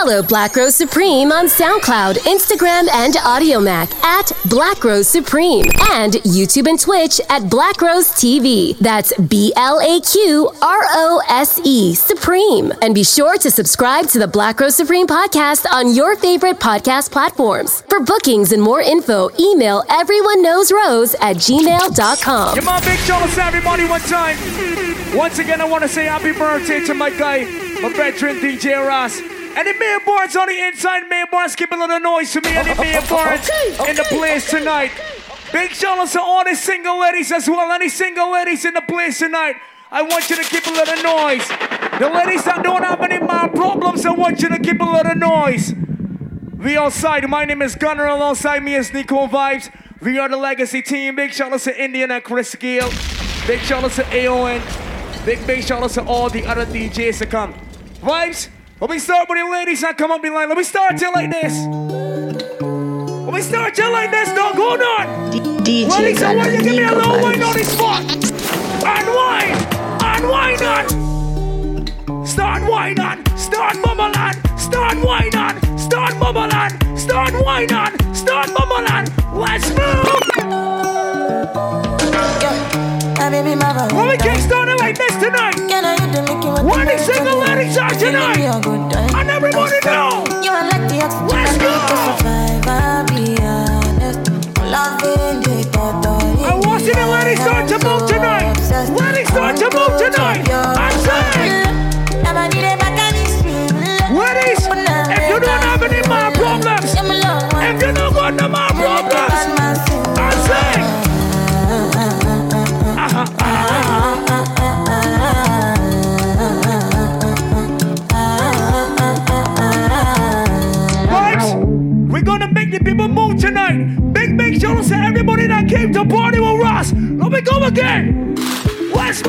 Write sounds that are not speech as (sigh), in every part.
Follow Blaq Rose Supreme on SoundCloud, Instagram, and Audiomack at Blaq Rose Supreme and YouTube and Twitch at Blaq Rose TV. That's B L A Q R O S E Supreme. And be sure to subscribe to the Blaq Rose Supreme podcast on your favorite podcast platforms. For bookings and more info, email everyone knows rose at gmail.com. Come on, big shout everybody one time. Once again, I want to say happy birthday to my guy, my veteran DJ Ross. And the billboards on the inside, billboards, keep a little noise to me. And the billboards in the place tonight. Big shout out to all the single ladies as well. Any single ladies in the place tonight. I want you to keep a little noise. The ladies that don't have any more problems, I want you to keep a little noise. We outside. My name is Gunner. Alongside me is Nico Vibes. We are the legacy team. Big shout out to Indian and Chris Gill. Big shout out to AON. Big big shout out to all the other DJs to come. Vibes. Let me start with the ladies that come up in line. Let me start you like this. Let me start you like this, dog. Hold on. DJ Ladies, I want you to give me a Nico little wine on Vibes. this spot. And wine. And wine on. Start wine on. Start bubble on. Start wine on. Start bubble on. Start wine on. Start bubble on. Let's move. My baby, my Well, we can't start it like this tonight. Can I hit the Mickey with the the single ladies are tonight? Give good time. And everybody know. You are like the oxygen Let's to go. survive. I'll be honest. Loving the thought I want to the ladies start to move tonight. Ladies start to move tonight. I'm saying. Ladies, if you don't have any more problems, if you don't got no more problems, Me go again. Let's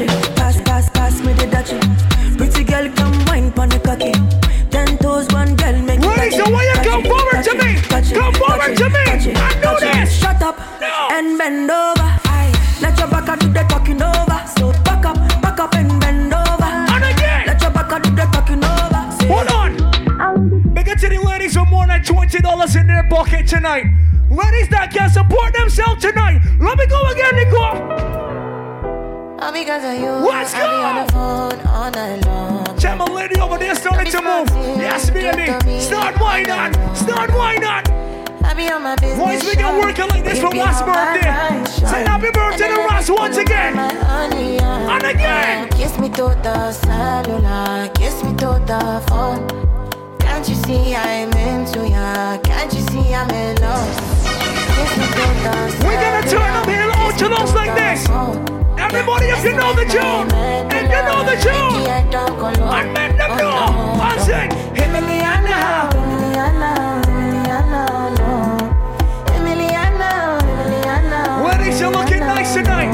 it, touch it. Pass, pass, pass me the dutchie. Pretty girl, come wine pon the cocky. Ten toes, one girl, make it Ladies, I want you come forward to me. Come forward to me. I know this. Shut up No. and bend over. Aye. Let your back do the talking over. So back up, back up and bend over. And again. Let your back do the talking over. Say, Hold on. Big it to the ladies with more than $20 in their pocket tonight. Ladies that can support because of you, Let's I be on the phone all night long. My lady over there starting to move. Yes, baby. Start wine on. Start wine on. I be on my business. Boys, we can work it like this for Ross' birthday. Say happy birthday to Ross once again. And again. Kiss me to the cellular, kiss me to the phone. Can't you see I'm into ya? Can't you see I'm in love? Kiss me to the Everybody, if you know the tune, if you know the tune, and make them know. I sing, Emiliana. Ladies, you're looking nice tonight.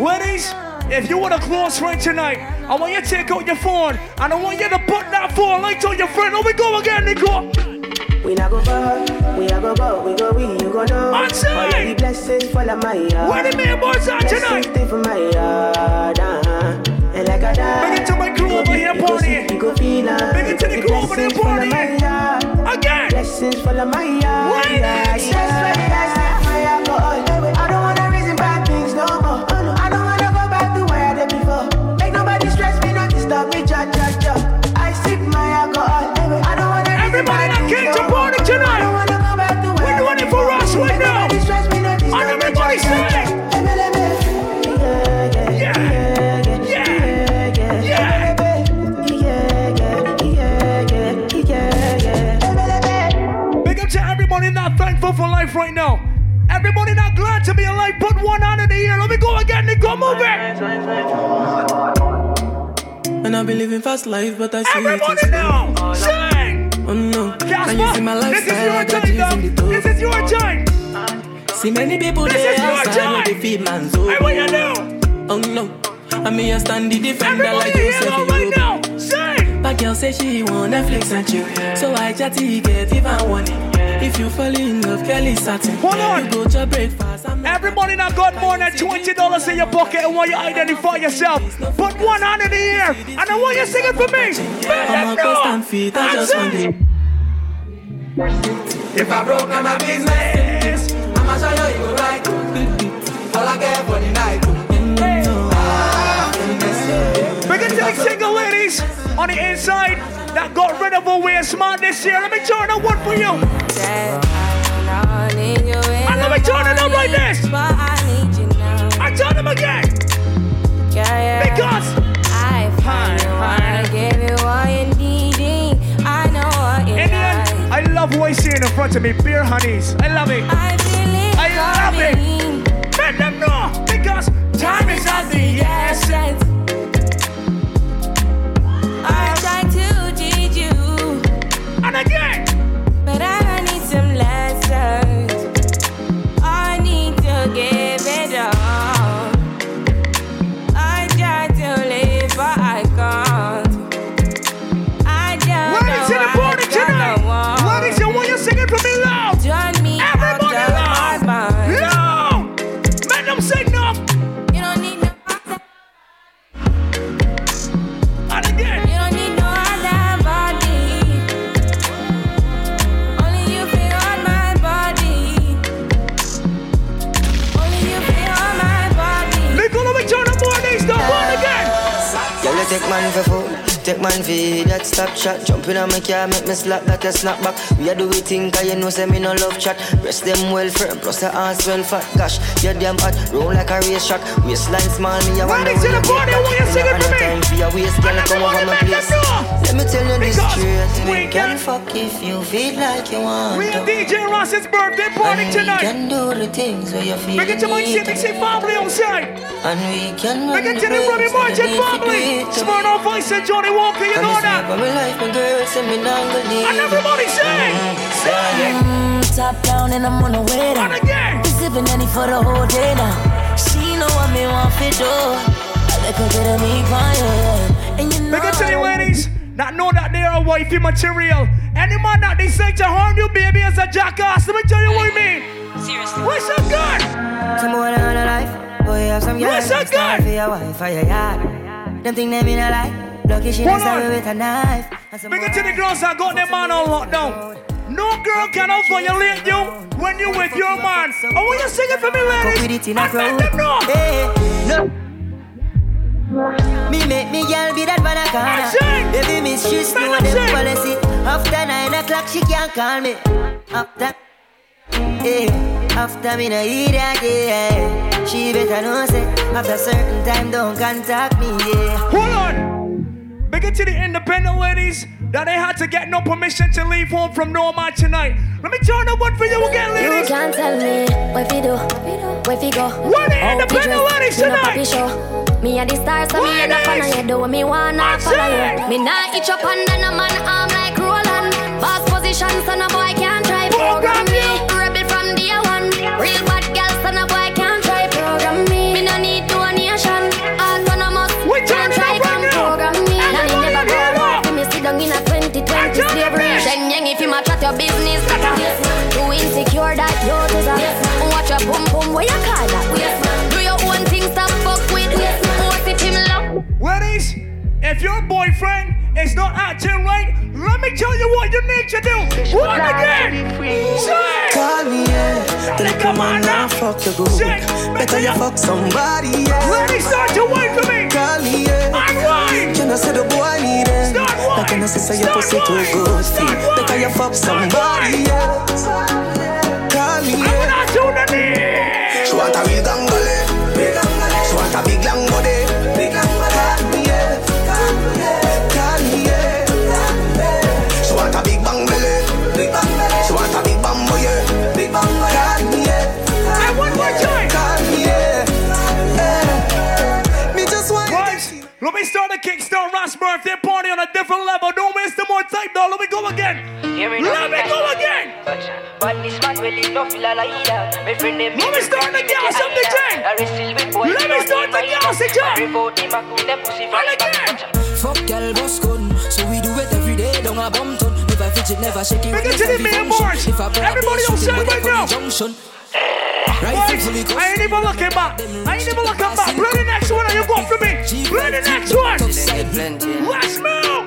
Ladies, if you want a close friend tonight, I want you to take out your phone and I want you to put that phone light on your friend. Here we go again, Nico. We not go far, we a go go, we go we, you go know. All the blessings fall on my yard. Where the main boys are Blessings tonight? stay for my yard, uh-huh. And like I die, Bring it to my crew over here, party. You go feel uh, Bring it to the crew over there, blessings fall on party. my yard. Again. Blessings fall on my yard. Ladies. Yes, ready, I set my alcohol. I don't right now. Everybody not glad to be alive. Put one hand in the air. Let me go again. Let go move it. And I've been living fast life, but I see Everybody it now. Sing. Oh no. Can you see my lifestyle? This is your time. This is your time. See many people this there outside the feed man's over. Hey, what you do? Oh no. I me a standy defender Everybody like you said right now. Sing. But girl say she want Netflix and chill, so I chatty get even warning. If you fall in love, Kelly satin. Hold on. You go to breakfast. I'm not Everybody got more than twenty dollars in your pocket and want you identify yourself. Put one hand in the air and I want you to sing it for me. I'm a ghost and feet, I just want it. If I broke down my business, I'ma show you you go right. All I care for the night. We're gonna take single ladies on the inside that got rid of a weird smart this year. Let me turn on one for you. And let me turn it up like this. I need you turn them again because I find you. I gave you all you needing. I know what you the. I love what I see in front of me. Beer honeys. I love it. I I love it. Let them know because time is of the essence. Take man for that stop shot. Jump in on my car, make me slap like a snap back. We a do we think, cause you know say me no love chat. Breast them well firm, plus the ass well fat. Gosh, you damn hot, roll like a race track. Waistline small, me a wonder Ladies in where the you party, get want you to sing it that. for me. time for your waist, girl, come over my place. Let me tell you this straight. we can- fuck if you feel like you want We to. are DJ Ross's birthday party And we tonight. can do the things where you feel Make it to my to. CBC family outside. And we can Make it to the Robbie Martin to family. Smart off voice and Johnnie Walker, you And know me say, that. but me life, my girl, say me not gonna leave. And everybody sing. Sing. Mm, top down and I'm on the way And down. again. Been sipping any for the whole day now. She know what me want to do. A little bit of me quiet. And you know Make it to you ladies that know that they are wifey material. Any man that they say to harm you, baby, is a jackass. Let me tell you what I mean. Seriously. What's so good? Some boy on a life, boy have some yard. What's yards. that Next for your wife or your yard. Them think them in a lie. Lucky she Hold on. with a knife. Some it to the girls that got their man on lockdown. No girl can violate you when you with your man. I oh, want you to sing it for me, ladies. it in a And let crowd. them know. Hey, no. Me make me girl be that I banana. Baby miss she know them policy. After nine o'clock she can't call me. After, yeah. After me no eat yeah. She better know say after certain time don't contact me yeah. On. It to the independent ladies that they had to get no permission to leave home from Norman tonight. Let me turn the one for you again, ladies. You can't tell me what fi do, where fi go. Where the independent ladies tonight? Me a the star, so me a the of you. Do me wanna I follow you. Me nah itch up under no man arm like Roland. Boss position, so no boy can't try program in a 2020 turn slavery. up. Shen Yang if you match at your business, that too insecure that you is a watch your boom boom. Where you call that? Do your own thing, stop fuck with. What if him love? Ladies, if your boyfriend is not acting right, let me tell you what you need to do. One again. Say. Call me, yeah. Tell Hey, you come come on on now. now, fuck the good. Shake. Better you fuck somebody, yeah. Ladies, start to wait for me. Call me, yeah. And wine. You know, say the boy need it. Start wine. Like, you know, say, say your pussy too wine. good. Start Better you fuck Start somebody, wine. yeah. Call me, I'm not doing the knee. She want a real gangole. She want a big long body. Big different level. Don't waste the more time, though. Let me go again. Let me go again. But this man will leave no feel like that. My friend them Let me start the gas up the chain. Let me start the gas again. And again. Fuck girl boss gun, so we do it every day. Don't a bum ton. Never fidget, never shake it. Make it to the main board. Everybody on side right now. Junction. Boys, I ain't even looking back. I ain't even looking back. Play the next one and you go for me. Play the next one. Let's move.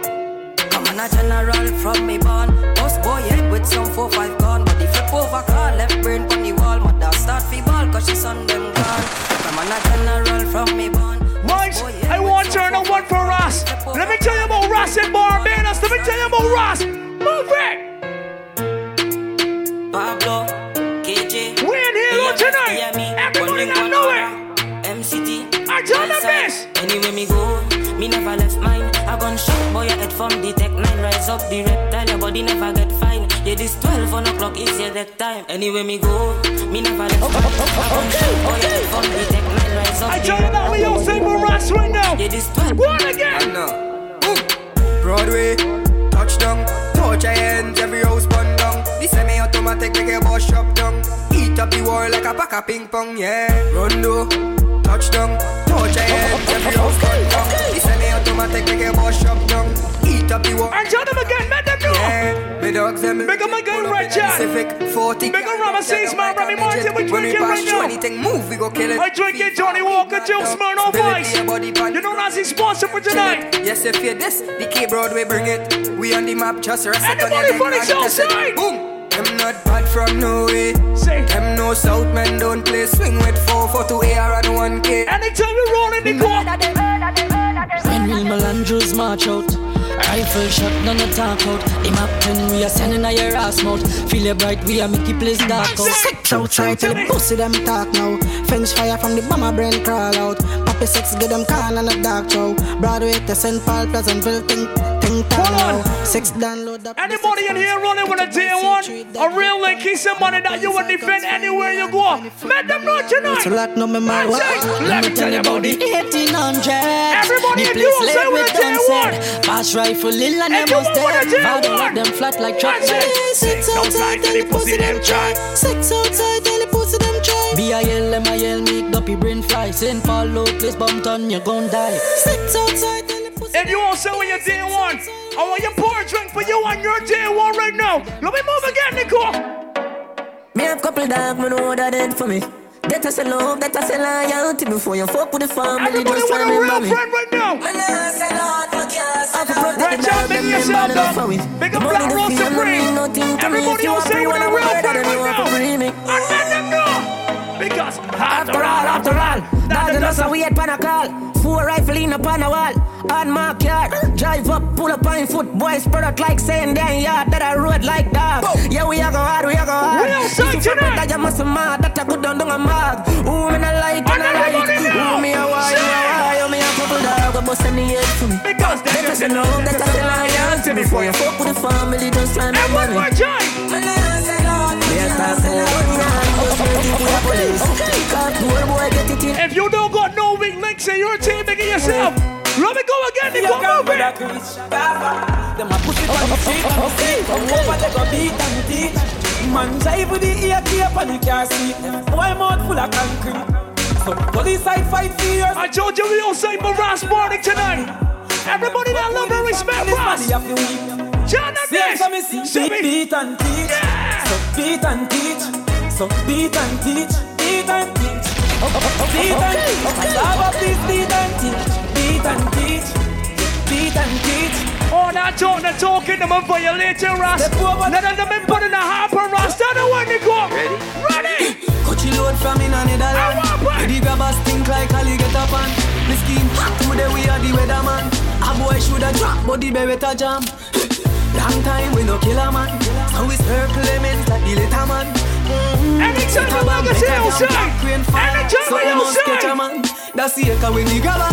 On, a general from me born. Boss boy head with some 4-5 gun. Body flip over car, left brain on the wall. Mother start fi ball, cause she son them gone. On, a general from me born. Right, I want to turn on one for Ross. Let me tell you about Ross in Barbados. Let me tell you about Ross. Move it. Pablo, KJ. We in here EMS, tonight. Everybody that know it. MCT. I tell them this. Anywhere me go, me never left mine. I gun shot boy, your head from the tech nine. Rise up the reptile, your body never get fine. Yeah, this 12 on o'clock is your death time. Anywhere me go, me never left mine. I gun shot boy, your head from the tech nine. Rise up I the tell you that we all say for right now. Yeah, this 12. Go on again. Broadway, touchdown, touch your hands, every house burn down. The semi-automatic make your boss shop down. Eat up the wall like a pack of ping pong, yeah. Rondo, touchdown, touch your hands, every house burn down. Semi-automatic make your boss shop down. Eat up the wall. And tell them again, let them know. Yeah, me dogs them. Make 'em again, Red Jack. Pacific 40. Make 'em Ramesses, man, Remy Martin, we drinking pass right now. anything, move, we go kill it. I drinking Johnnie Walker, Jill Smirnoff Ice. You know Nazi sponsor for tonight. Yes, if you're this, the K Broadway bring it. We on the map, just rest it on your Anybody from the and south test it. side? Boom. Them not bad from no way. Say. Them no south men don't play swing with 4 for 2 AR and 1K. Anytime we roll in the car. When real Melandros march out Rifle shot, none of talk out The map 10, we are sending a your ass mouth Feel it bright, we are make it place dark out Sex outside, tell the pussy them talk now. French fire from the bomber brain crawl out. Poppy sex, get them can and a dark show. Broadway to St. Paul, Pleasantville, think, think town now. Sex download up. Anybody in here running with a day one? A real link, he's somebody that you will defend anywhere you go. Let them know tonight. So like no me my Let? Let me tell you about the 1800. Everybody, the if place say with with a day them one. said. Fast rifle, lil and If them you was want dead. day Father one. them flat like track. That's it. Sex outside, tell the pussy them try. Sex outside, tell the pussy them try. B-I-L, M-I-L, make up your brain fly. St. Paul, low place, bumped on, you gon' die. Sex outside, tell the pussy If you all say with your day one, I want you pour a drink for you on your day one right now. Let me move again, Nicole. Me have couple dog, me know that dead for me. That I say love, that I say loyalty Before you fuck with the family, Everybody just want a real friend right now. Me nah say Lord, say Red Lord. Jack, make yourself up. Make a black money, the roll fame, no supreme. mean nothing to me. Everybody If you will a say one, a real friend right now. And let them know. Because After all, after all, Dad and us a wait pan a call. Four rifle in upon a wall. On my car, drive up, pull up on foot. Boys spread out like saying damn yard that I rode like dog. Yeah, we a go hard, we a go hard. We outside If you tonight. That you must mad, that I good down down a mag. Who me not like, and I like. Who me a why, you a why, you me a couple dog. We bust in the head for me. Because they That I just know that I say loyalty. Before you fuck with the family, just find the And one more time. Me nah say If you don't got no weak links in your team, it yourself. Let me go again, Nico. Move it. Them a pussy on the street, on the. Come over, they go beat and teach. Man drive with the ear tape on the car seat. Boy mouth full of concrete. So police side fight for yours. I told you we say Morass morning tonight. Everybody that love and respect Ross. John and me see. Beat and teach. So beat and teach. So beat and teach. Beat and teach. Beat and teach. Love up this beat and teach. Beat and teach. Beat and teach. Oh, that talk, the talking, them a violate your Ross. None of them been putting a harper Ross. Tell the one, Nico. Ready? Ready? Coachy load from in a Netherlands. Where the grabbers think like Ali get up on. The scheme hot today we are the weatherman. A boy shoulda drop, but the beretta jam. Long time we no kill a man. So we circle elements like the little man. Mm-hmm. Anytime you want to see outside. Anytime So we must catch outside. a man. That's the echo when the grabber.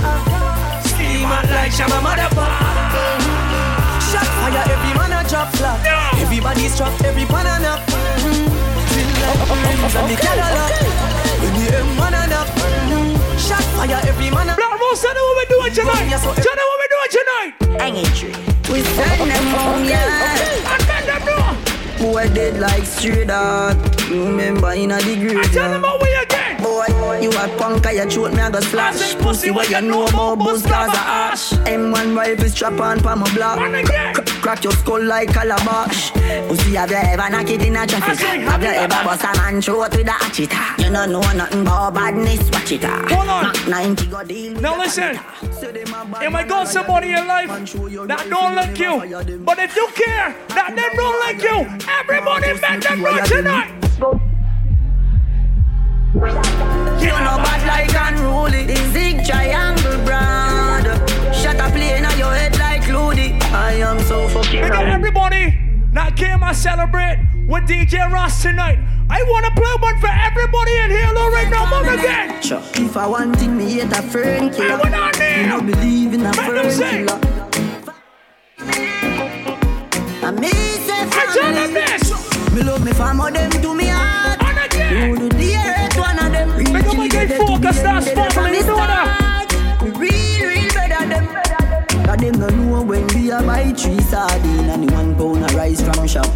Steam out like Shabba Motherfucker. Mm-hmm. Shot fire, every man a drop flat. Everybody's trapped, every pan a nap. Feel like rims and the Cadillac. When the M1 a nap. Mm-hmm. Shot fire every man. Blaq Rose, tell them what we doing tonight. Tell them what we doing tonight. Hanging tree. We send them home, yeah. And let them know. Boy dead like straight dog. Remember in a degree. I tell them what we again. Boy, you a punk, I a throat, me a go splash. Pussy, what you know about buzz, cause a ash. M1 rifle strap on pa my block. Crack- Crack your skull like calabash. Pussy, have you ever knock it in a traffic? Have you ever bust a man throat with a hatchet? You don't know nothing about badness, watch it. Hold on. 90 go deal. Now listen. It I got somebody in life that don't like you. But if you care that them don't like you, everybody make them know tonight. Bad like unruly. The zig triangle brand. Shut a plane on your head like Looney. I am so fucking Big up everybody that came and celebrate with DJ Ross tonight. I want to play one for everybody in here, Lord, right now, mom again. Sure. If I want thing, me hate a fern killer. Hey, what on there? You don't believe in a Make them fern sing. killer. I me say I tell them family. this. Me love me fam, how them do me hard. And again. Do the Real Make up till you guy get to focus, the that's end, they family, the know that. We real, real better them. Cause them no know when we a buy three sardine and one pound a rice from shop.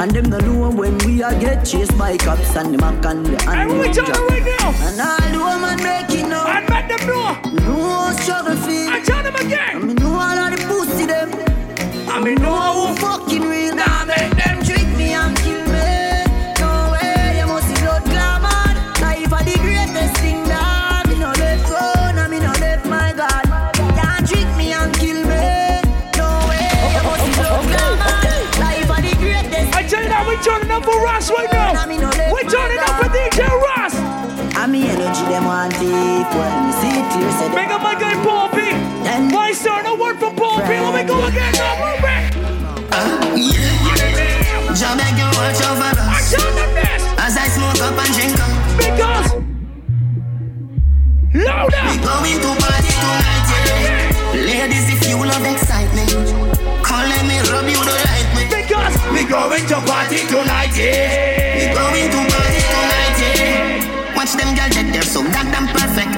And them no know when we a get chased by cops and the mac and the And and we the tell them right now. And all the woman it know. And let them know. No struggle feel. I tell them I again. mean, know all of the pussy them. I mean, no, Who fucking real? Nah, make as I smoke up and drink up. Because. Louder. We going to party tonight, yeah. Ladies, if you love excitement, come let me rub you the right way. Because. We going to party tonight, yeah. We going to party tonight, yeah. Watch them girls get there so goddamn perfect.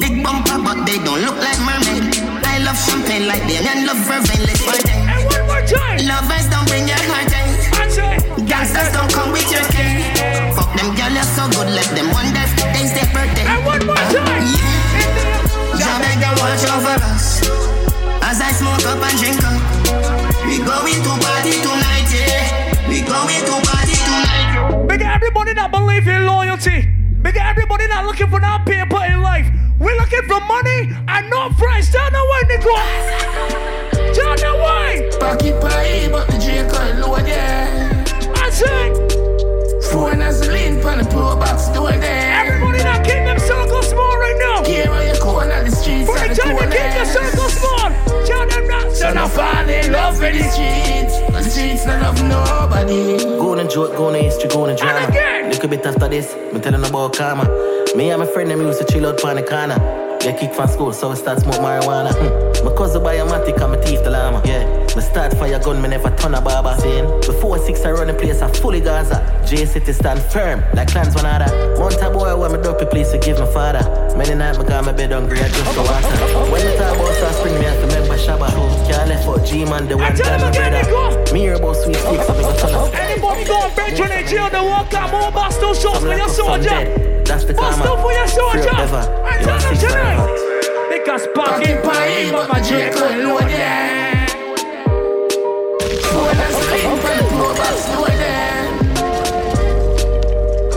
Big bumper, but they don't look like mermaid. I love champagne like them and love vervain. Let's party. And one more time. Lovers don't bring your heartache. Eh? I say. Gangsters don't come watch over us as I smoke up and drink up. We going to party tonight, yeah. We going to party tonight. Big everybody that believe in loyalty. Big everybody that looking for that paper in life. We're looking for money and not friends. Tell them why, Nico. Tell them why. Pocket pie, but the can't load yeah. I say. Love with the streets. The streets not love nobody. Go on a joke, go on a history, go on a drama. Little bit after this, me telling about karma. Me and my friend them used to chill out on the corner. Get kicked from school, so I start smoke marijuana. Hmm. My cousin buy a matic and my teeth the llama. Yeah, me start fire gun, me never turn a barber. Saying, before six I run the place, I fully Gaza. J City stand firm, like clans one other. Monta boy, when me dopey please to give my father. Many night, me got my bed hungry, I just go water. When the talk about South Spring, me have to remember Shabba. Can't left out G-Man, the one time my brother. Me hear about sweet sticks, so me go turn up. Anybody go and bench on the jail, they walk out more Boston shots for your soldier. That's the Bust karma. up for your Free soldier. up ever. I You tell are them six tonight. forever. Because Pocket pocket pie, but my J can't load yeah. Phone has a lean pan the pro box door there.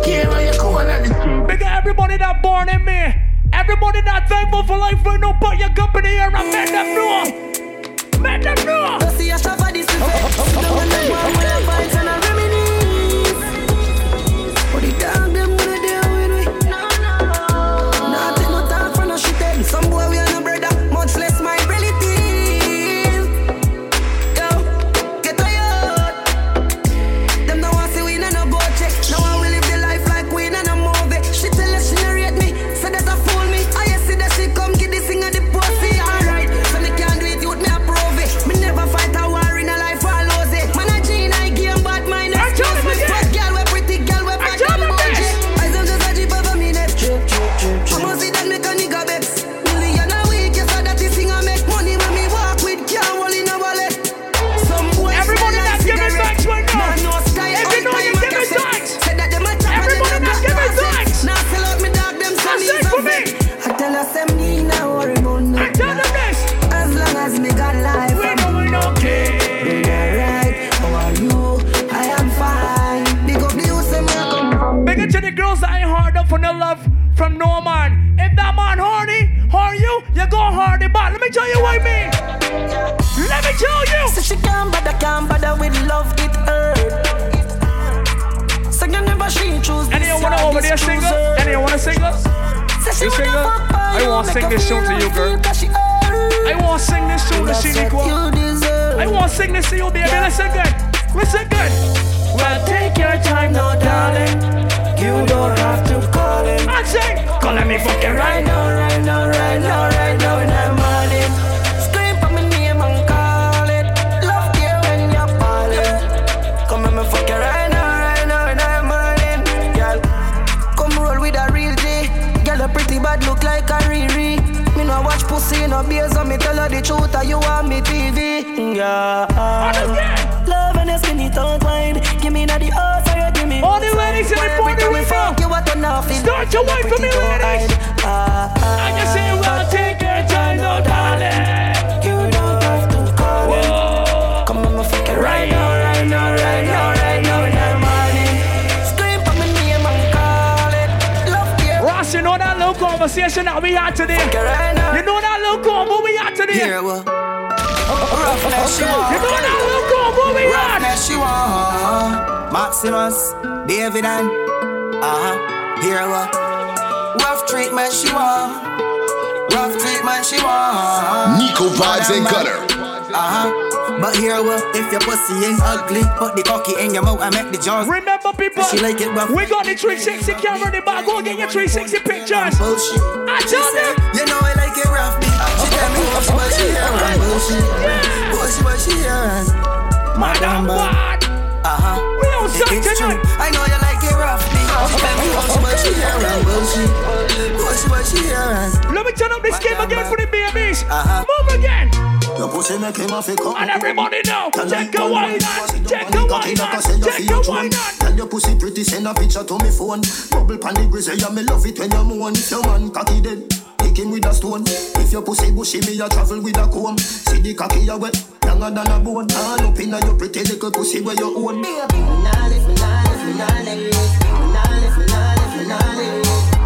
Care where you corner the streets. Big up everybody that born in me. Everybody that thankful for life right now, put your company here and make them know. Make them know. Don't see a shop for this effect. No one that want when hard up for no love from no man. If that man horny, horny you, you go hardy but let me tell you what I mean. Let me tell you. So she can't bother, can't bother with love, it hurt. So you never she choose Anyone wanna over there sing us? Anyone wanna sing us? You sing us? I want to sing this tune to you, girl. I want to sing this tune to Shiniqua. I want to sing this to you, baby. Listen good. Listen good. Well, take your time now, darling. You don't have to call him. I say, call me fucking right now, right now, right now, right now in the morning. Scream for my name and call it. Love you when you're falling. Come and me fuck you right now, right now in the morning, girl. Come roll with a real G. Girl, a pretty bad look like a Riri. Me no watch pussy no beers, so me tell her the truth, or you want me TV. Yeah. Love and your skinny tongue wine. Give me the horse, All the ladies in the party. You what enough Start your wife for me, ladies. Ah, I just say, well, ah. take your time, no darling. You don't have to call it. Come on, fuck it right now, right now, right now, right now in the morning. Scream for me name and call it. Love you. Ross, you know that little conversation that we had today? You know that little combo we had today? Roughness she want. You know that little combo we had? Roughness she want. Maximus, David and uh-huh. Here what? Rough treatment she want. Rough treatment she want. Nico vibes and gutter. Uh-huh. But here what? If your pussy ain't ugly, put the cocky in your mouth and make the jaws. Remember, people, she like it rough. we got the 360 camera in the back. Go get your 360 pictures. Bullshit. I tell them. You know I like it rough, bitch. She tell me what she what she hear and bullshit. What she what she hear and Madam what? Uh-huh. We on set It's true. tonight. I know you like it rough, bitch. She tell me what she what she hear and bullshit. She what she Let me turn up this game again for the babies. Uh-huh. Move again. Your pussy make him a fake And everybody know. Take a wine on. Take a wine on. Take a wine on. Tell your pussy pretty, send a picture to me phone. Bubble pan the grizzly, yeah, me love it when you moan. If your man cocky dead, kick him with a stone. If your pussy bushy, me a travel with a comb. See the cocky a wet, younger than a bone. All up inna your pretty little pussy where you own.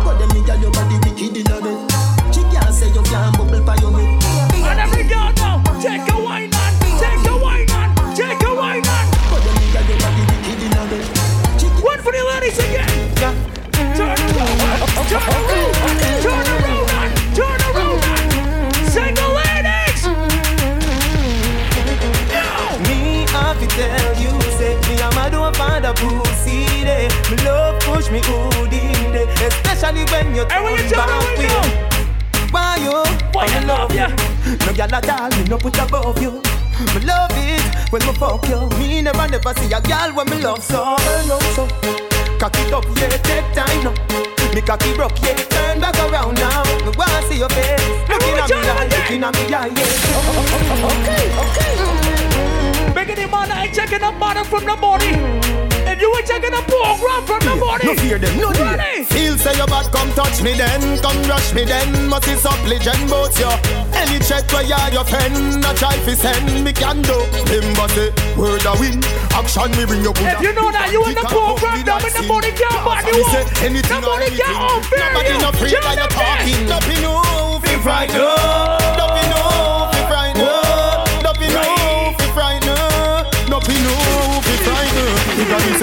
But them nigga your body wicked inna bed. She can't say you can't bubble pa your head. And every girl now. Take a wine on. Take a wine on. Take a wine on. But them nigga your body wicked inna bed. One for the ladies again. Turn around. Turn around. Tell you, say me a mad one for the pussy day. Me love push me good in day, especially when you And you turn turn back with. Why you? Why you love ya? No gyal at all, me no put above you. Me love it when me fuck you. Me never never see a gyal when me love so. Turn up so, cock it up, yeah, take time now. Me cocky broke, yeah, turn back around now. Me wanna see your face, looking at me looking at me yeah. Okay, okay. Making the man I ain't checking up bottom from the body. If you ain't checking up program from the body. No fear them, no fear. Ready? Feel say your bad, come touch me then, come rush me then. Must is up legend both you. Any check where you your friend, a try fi send me can do. Remember say word a win, action me bring your good. If you know that you in the program, down in the body can't body walk. Nobody can't unfair Nobody you. no afraid Turn that up you're talking. there. Nothing no fi frightened. Nothing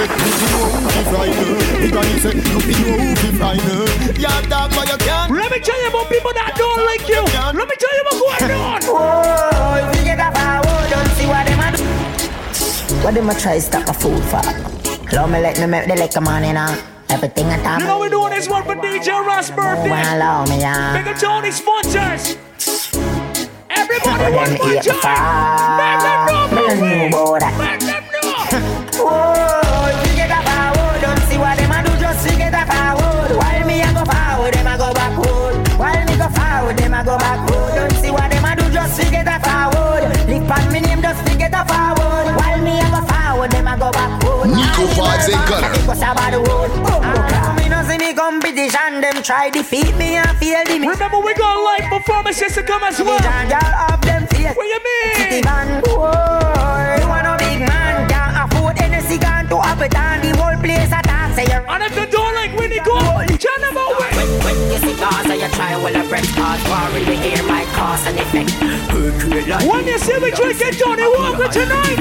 You got me say nothing no fi frightened. You got me say nothing frightened. Yeah, dog, but you can't. Let me tell you about people that don't like you. Let me tell you what's going on. Oh, if you get a power, don't see what them a do. What them a try stop a food for? Love me like me make the liquor money now. Everything I talk You know we're doing this one for DJ Ross oh, birthday. Well, allow me, yeah. Big up to all these sponsors. Everybody one Them more eat the time. Make them know, fire. Me no baby. know about that. Make them know. (laughs) a forward. While me a go forward, them a go backward. Nico vibes and gutter. Because about the road. Oh, ah. me no see me competition, them them try defeat me and feel the me. Remember, we got live performances to come as well. Y'all have them face. What you mean? City man, boy. You want a big man, can't afford Hennessy, gone to up it and the whole place attack. Say you're And if you don't like when you go, turn them away. When, when you see try well a bread cause war in the air might cause an effect. When you see me drinking Johnnie Walker tonight,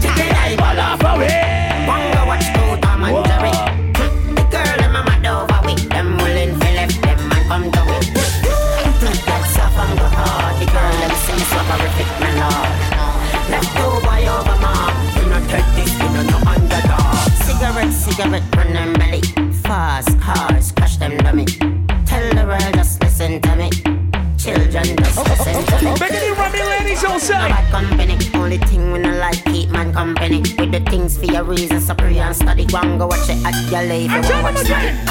Take the eyeball off away. Wanga watch Tom and Jerry. You tell them it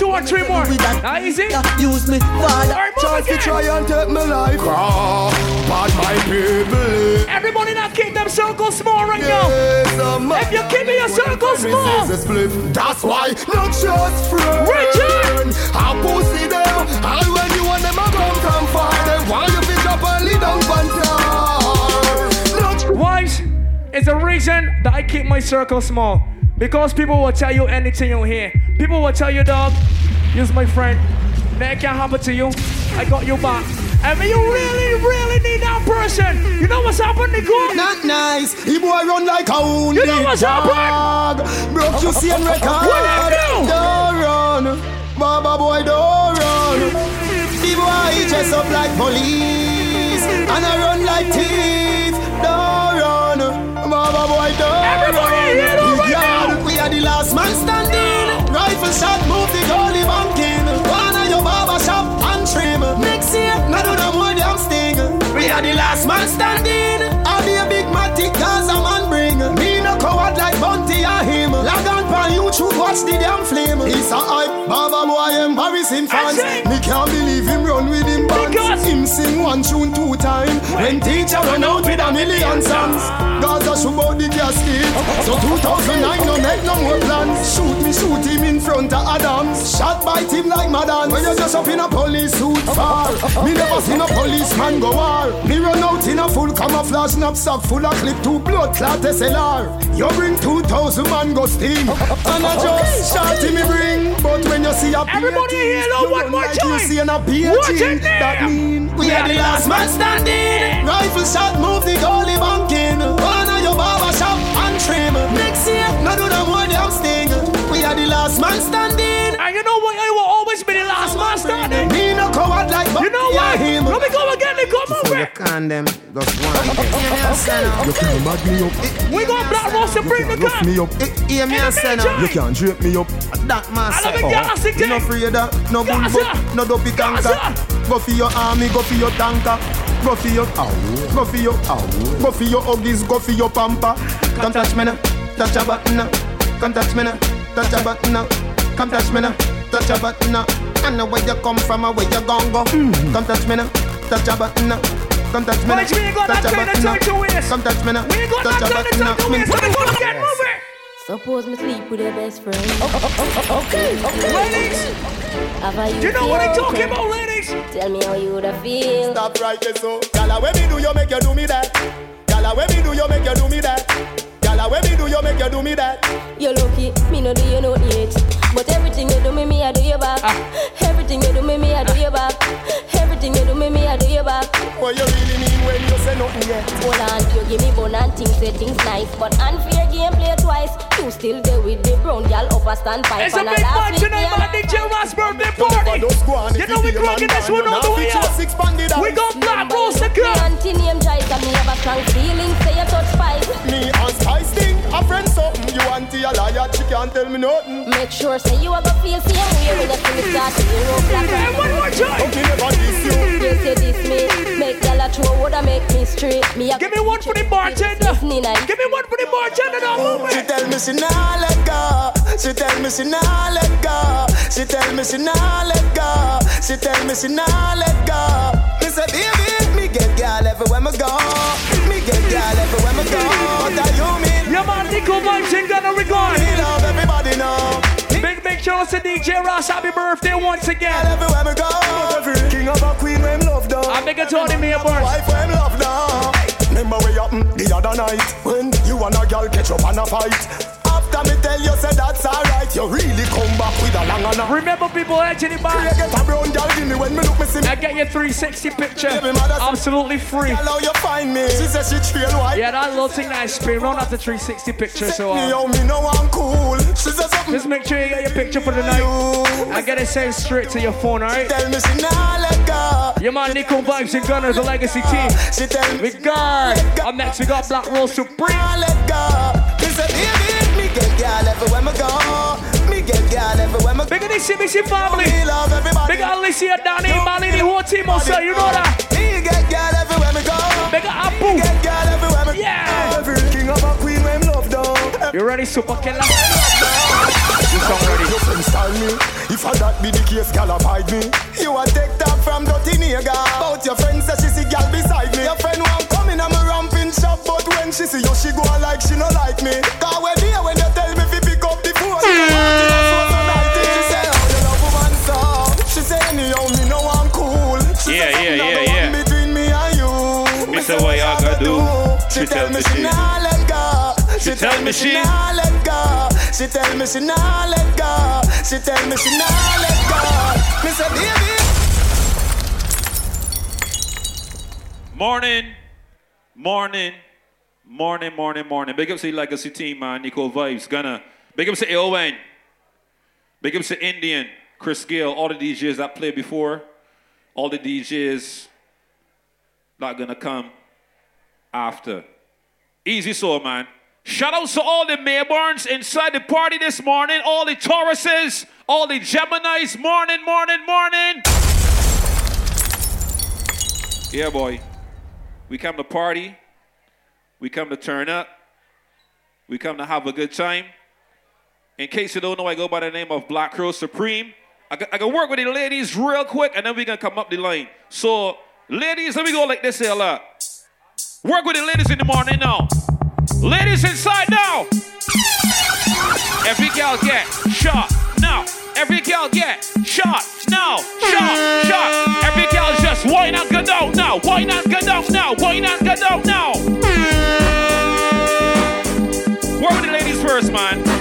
two or three more. with that Now, easy. pizza. Use me father. Alright, move to try and take my life. Bad my people. Everybody now keep them circles small right now. Yes, I'm If you keep your circles small. Resist a split. That's why not just friends. Richard! I pussy them. And when you want them, I come from far. Then why you pick up and lead down Not Wives, it's a reason that I keep my circle small. Because people will tell you anything you hear. People will tell you, dog, use my friend. That can't happen to you. I got you back. And when you really, really need that person, you know what's happening, Nico? Not nice. He boy run like a wounded You know what's dog. Broke you see and record. What I do? Don't run. Baba boy, don't run. The boy dress up like police. And I run like thief. Don't run. Baba boy, don't Everybody run. hear that right now? We are the last man standing. Shot, move the goalie banking. One of your barber shop and trim. Next year, none of them more damn sting. We are the last man standing. I'll be a big matic cause a man bring. Me no coward like Bunty or him. Log on pan YouTube, watch the damn flame. It's a hype, Baba boy embarrassing fans. Me can't believe him run with him bands. Him sing one tune two time. When teacher run out with a million songs. Gaza shoot out the casket. So 2009 no make no more plans. Shoot me, shoot him in front of Adams. Shot by him like Madden. When you just up in a police suit far. Me never seen a policeman go war. Me run out in a full camouflage knapsack full of clip two blood clot SLR. You bring 2000 man go steam. And I just shot him me bring. But when you see a Everybody here, you one more like time. You see an a Watch it painting. That mean we are the last man standing. Rifle shot, move the goalie banking. One of your barber shop and trim. Next year, no do no more damn sting. We are the last man standing. And you know what? I will always be the last man standing. Me no coward like You know what? Nico. Move it. Can them oh, oh, oh, just one. You can't bag me up. We got Blaq Rose to bring the Rough gun. me up. Hear me In a the say now. meantime- You can't drape me up. That man I love say. it, Gaza You no gang. afraid of no Gaza. bullbuck, no dopey tanker. Go for your army, go for your tanker. Go for your ow, go for your ow, go for your huggies, go for your pamper. Come touch me now, touch a button now. Come touch me now, touch a button now. Come touch me now, touch a button now. I know where you come from and where you gon' go. Mm. Come touch me now, touch a button now. Come touch me now, Boys, we ain't got touch that a kind of now. time to waste. Come touch me now, We ain't got touch that a kind of time to now. waste. Let me go. Move it. Suppose me sleep with your best friend. Okay, ladies. Have I You know what I'm talking about, ladies? Tell me how you woulda feel. Stop right there, so. Gala, when me do you make you do me that? Gala, when me do you make you do me that? Gala, when me do you make you do me that? You lucky, me no do you no yet. But everything you do me, me I do you back. Ah. Everything you do me, me I do ah. you back. Everything you do me, me I do you back. What you really mean when you say nothing yet? Hold on, you give me bone and things, say things nice. But unfair game play twice. You still there with the brown girl up a standpipe. It's a and big laugh party with tonight, me man. and- DJ Ross birthday party. You know we cracking this one all the way up. We got Blaq Rose the Me girl. auntie name Joyce and me have a strong feeling. Say you touch spice. Me and Spice thing, a friend something. You auntie a liar, she can't tell me nothing. Make sure say you a feel same way when you see me start to hear up black. Hey, one more time. Don't never diss you. You say this me, make gyal a throw woulda make me straight. Me a Give me one for the bartender. Give me one for the bartender now, move it. She tell me she nah let go. She tell me she nah let go. She tell me she nah let go. She tell me she nah let go. Me say baby, me get girl everywhere me go. Me get girl everywhere me go. What are you mean? Yeah, man, Nico Vibes ain't gonna regard. Me love everybody now. Big, big shout out to DJ Ross. Happy birthday once again. Everywhere me go. King of a queen when love down. I make a Tony me a birth. Wife when love down. Remember you happened the other night when you and a girl catch up and a fight. Tell you say that's alright, you really come back with a long and a Remember people edging it back. Get a brown girl give me when me look me see me. I get your 360 picture. Baby, mother say- Absolutely free. Hello, you find me. She said she trail white. Yeah, that little thing that I spin round after 360 picture. So Me, oh, me know I'm cool. She said something. just make sure you get your picture for the night. I get it sent straight to your phone, alright? Tell me she nah let go. Yeah, man, Nico Vibes and Gunner, the legacy team. She tell me We guard. Up next, we got Blaq Rose Supreme. nah let go. Baby, me get girl everywhere me go. Me get girl everywhere me go. Big the CBC family. Me love everybody. Big Alicia, Danny, Malini, whole team also, you know that. Me get girl everywhere me go. Big of Apu. Get girl everywhere me go. Yeah. Every king of a queen when love down. You ready, Super Killer? You song ready. Your friends style me. If I that be the case, gal abide me. You a take talk from dirty nigga. About your friend say she see gal beside me. Your friend want come in and me ramping shop, but when she see you, she go like she no like me. Cause when there She tell me she nah let go. She tell me she- nah let go. She tell me she nah let go. She tell me she nah let go. Me say baby. Morning, morning, morning, morning, morning. Big up to the legacy team, man. Nico Vibes, Gunna. Big up to Owen. Big up to Indian, Chris Gill, all the DJs that played before, all the DJs not gonna come after. Easy so, man. Shout out to all the Mayborns inside the party this morning, all the Tauruses, all the Geminis. Morning, morning, morning. Yeah, boy. We come to party. We come to turn up. We come to have a good time. In case you don't know, I go by the name of Blaq Rose Supreme. I can, I can work with the ladies real quick, and then we gonna come up the line. So, ladies, let me go like this here, look. Work with the ladies in the morning now. Ladies inside now. Every gal get shot now. Every gal get shot now. Shot, shot. Every gal just why not go down now? Why not go down now? Why not go down now? Work with the ladies first, man.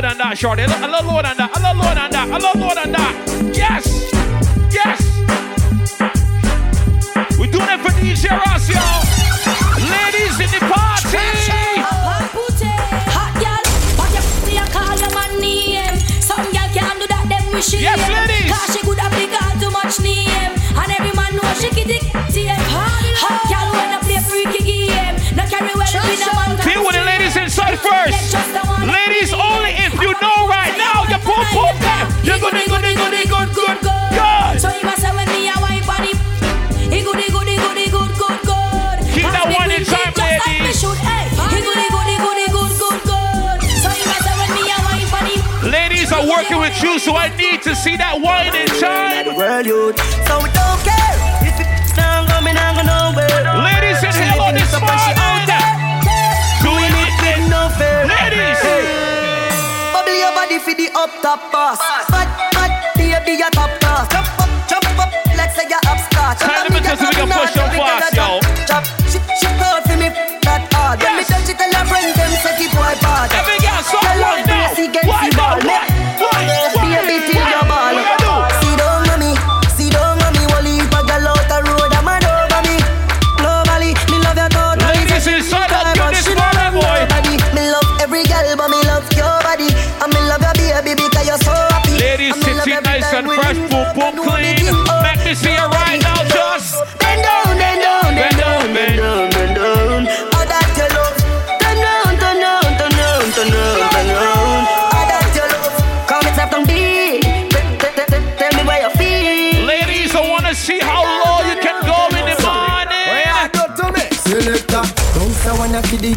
Lower than that, shorty. A little lower than that. A little lower than that. A little lower than that. Yes. Yes. We're doing it for DJ Ross, y'all. Ladies in the party. Hot girl, hot your pussy, I call your man. Some girl can't do that, them wish she Yes, ladies. Cause she could have big too much name. And every man know she kitty same. Hot girl wanna play freaky game. No carry well with a man. Deal with the ladies inside first. Ladies only good good good. So you must when me a. He good good. He good good good. Ladies are working with you, so I need to see that wine in time. World youth, so don't care up top boss. Fat, fat, baby, a top class. Jump up, jump up, let's say you're upstart. To make sure we can push them fast, yo. Chop, she, she proud for me, that hard. When me touch it, tell her friend them say the boy bad. Every girl, so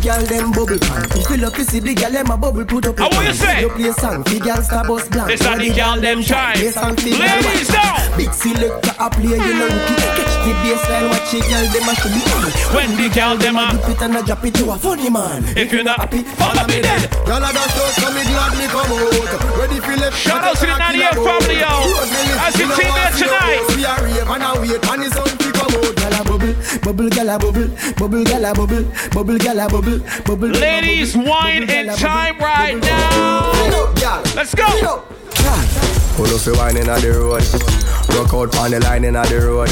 girl them bubble pan. If you love to see the girl them a bubble, put up. How what you say? You play song, the girl star bus blank. This the girl them shine. Play song, the girl Ladies, now. Big selector a play, you know rookie. Catch the baseline, watch the girl them a to be on. When the girl them a dip it and a drop it, you a funny man. If you're not happy, follow me then. Y'all are just those come me glad me come out. Ready for left. Shout out to the 98 family, yo. As you team there tonight. We are rave and a wait and the sun to come out. Gyal a bubble, bubble, gyal a bubble, bubble, gyal a bubble, bubble, gyal a bubble, bubble. gyal Ladies, wine bubble, in gyal a time bubble, right now. Girl, Let's go. Pull up the wine inna the road. Rock out on the line inna the road.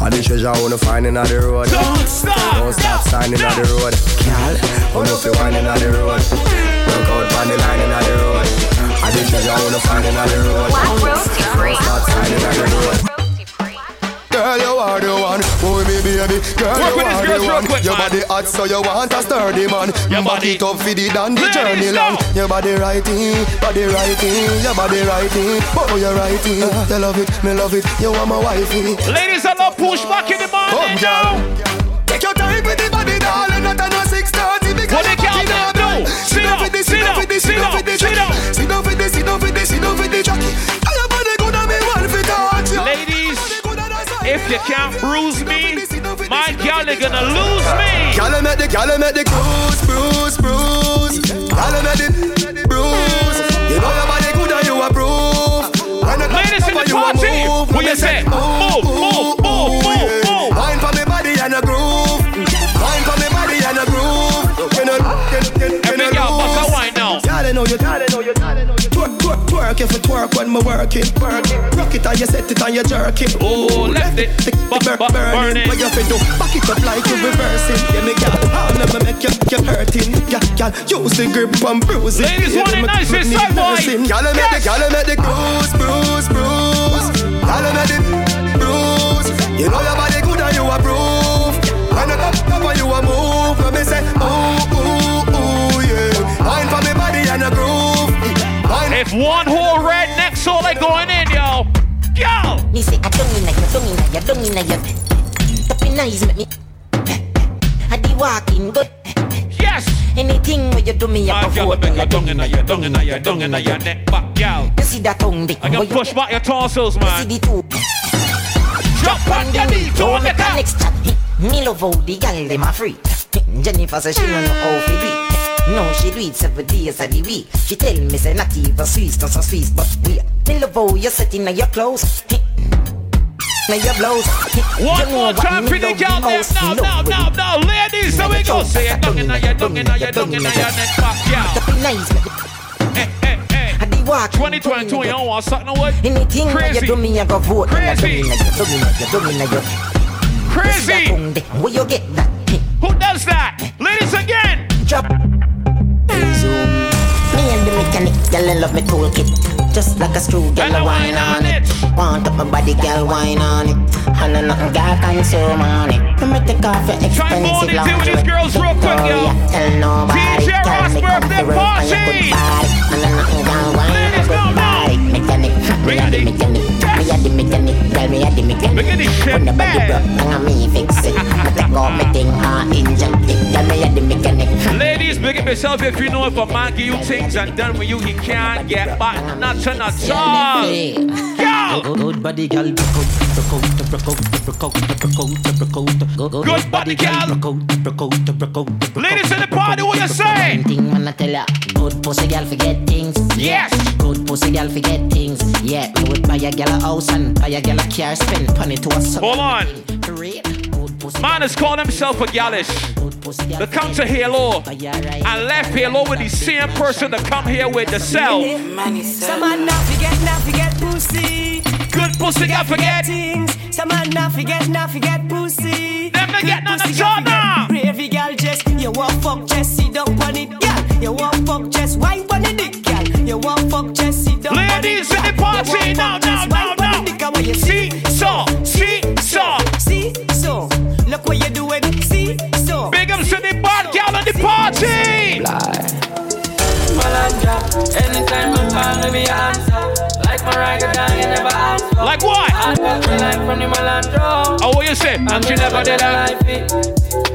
All the treasure I wanna find inna the road. Don't stop. Don't stop signing inna the road. Pull up the wine inna the road. Rock out on the line inna the road. All the treasure I wanna find inna the road. Work with girls the real one. quick, Your body hot, so you want a sturdy man. Your body- it up for the dan the Ladies, journey long. Your body righting, body righting, your body righting. Oh, you're righting. Uh-huh. You love it, me love it. You want my wifey. Ladies, I love push back in the Come, morning girl. now. Take your time with the body, darling. Not on a six thirty. What the girl them do? Sit down, sit down, sit down, sit down. Sit down for this, sit down for this, sit down for the jockey. Tell your body good and me want to touch you. Ladies, if you can't bruise me, girl, they're gonna lose me. Gyal make the gyal make the bruise, bruise, bruise. Gyal make the bruise. You know your body good and you approve. When Ladies in the over, you a party, move. what you say? Move, move, move, move, move. Wine for me body and a groove. Wine for me body and a groove. You know, you, you, you Every girl bust a wine now. Gotta know you, gotta know you, gotta know you. Twerk, twerk, twerk if you twerk when me working. Work it, rock it and you set it and you jerk it. Oh, left it, the, the bu- bur- bu- burning. burning. What you fi do? Back it up like you reversing. Yeah, me gal, I'll never make you, you hurting. Yeah, gal, use the grip and bruise it. Ladies, Yeah, want it nice me inside, boy. nursing. Gal, make the, Yes. gal, make the bruise, bruise, bruise. Gal, make the bruise. You know your body one whole red next all they going in, yo. Yo! Me say I don't inna your, don't inna your, don't inna your. Top inna is make me. I di walking good. Yes. Anything where you do me, I My go for your dung inna your, dung inna your, dung inna your neck back, gal. You see that tongue? I can push back your torsos, See the two. Drop on your knee, Don't don't make a next chat. Me love how the gal dem a free. Jennifer say she no know how fi do it. No, she do it seven days of the week. She tell me say not even Swiss, not some Swiss, but we. Me love how you set in your clothes. Now your blouse. One more time for the girl there. Now, now, now, now. Ladies, so we go. Say it, dung inna your, dung inna your, dung inna your neck back, gal. Nice. Eh, hey, eh, eh. hey, hey. I di walk. 2022, you don't want something what? Anything you Crazy. do me, I go vote. Crazy. Crazy. Crazy. Where you get that? Who does that? Ladies again. Drop. Girl, I love me toolkit. Just like a screw, girl, I wine on it. Want up my body, girl, wine on it. And I nothing, girl, consume on it. Let me take off your Try more expensive with these girls real quick, yo. Tell nobody. DJ Ross birthday to work on your party. And I nothing, girl, wine on Ladies, me a the mechanic. Me a the mechanic, girl, me a the mechanic. Look at this shit, When the body broke, and me fix it. Me take off me thing, inject it. Girl, me a the mechanic. Ladies, big up yourself if you know if a man give you things and done with you, he can't get back nothing at all. Now. Good body girl, broke out, broke out, broke out, broke out, broke out, broke out. Good body girl. Broke out, broke out, broke out. Ladies in the party, what you say? Thing when I tell ya, good pussy girl forget things. Yes. Good pussy girl forget things. Yeah, me would buy a girl a house and buy a girl a car, spend money to a. Hold on. Man has called himself a gallish. The come to Halo and left Halo with the same person to come here with the cell. Some man not forget, not forget pussy. Good pussy got forget. things. Some man not forget, not forget pussy. Them not get none pussy of got Jordan. forget. Girl just, you want fuck just sit down on it, girl. You want fuck just wine on the dick, girl. You want fuck just sit down on it. Ladies in the party, now, now, now, Like Mariah Dang, you never ask for. Like what? I got me like from the Malandro. Oh, what you say? And she never did that. Life it.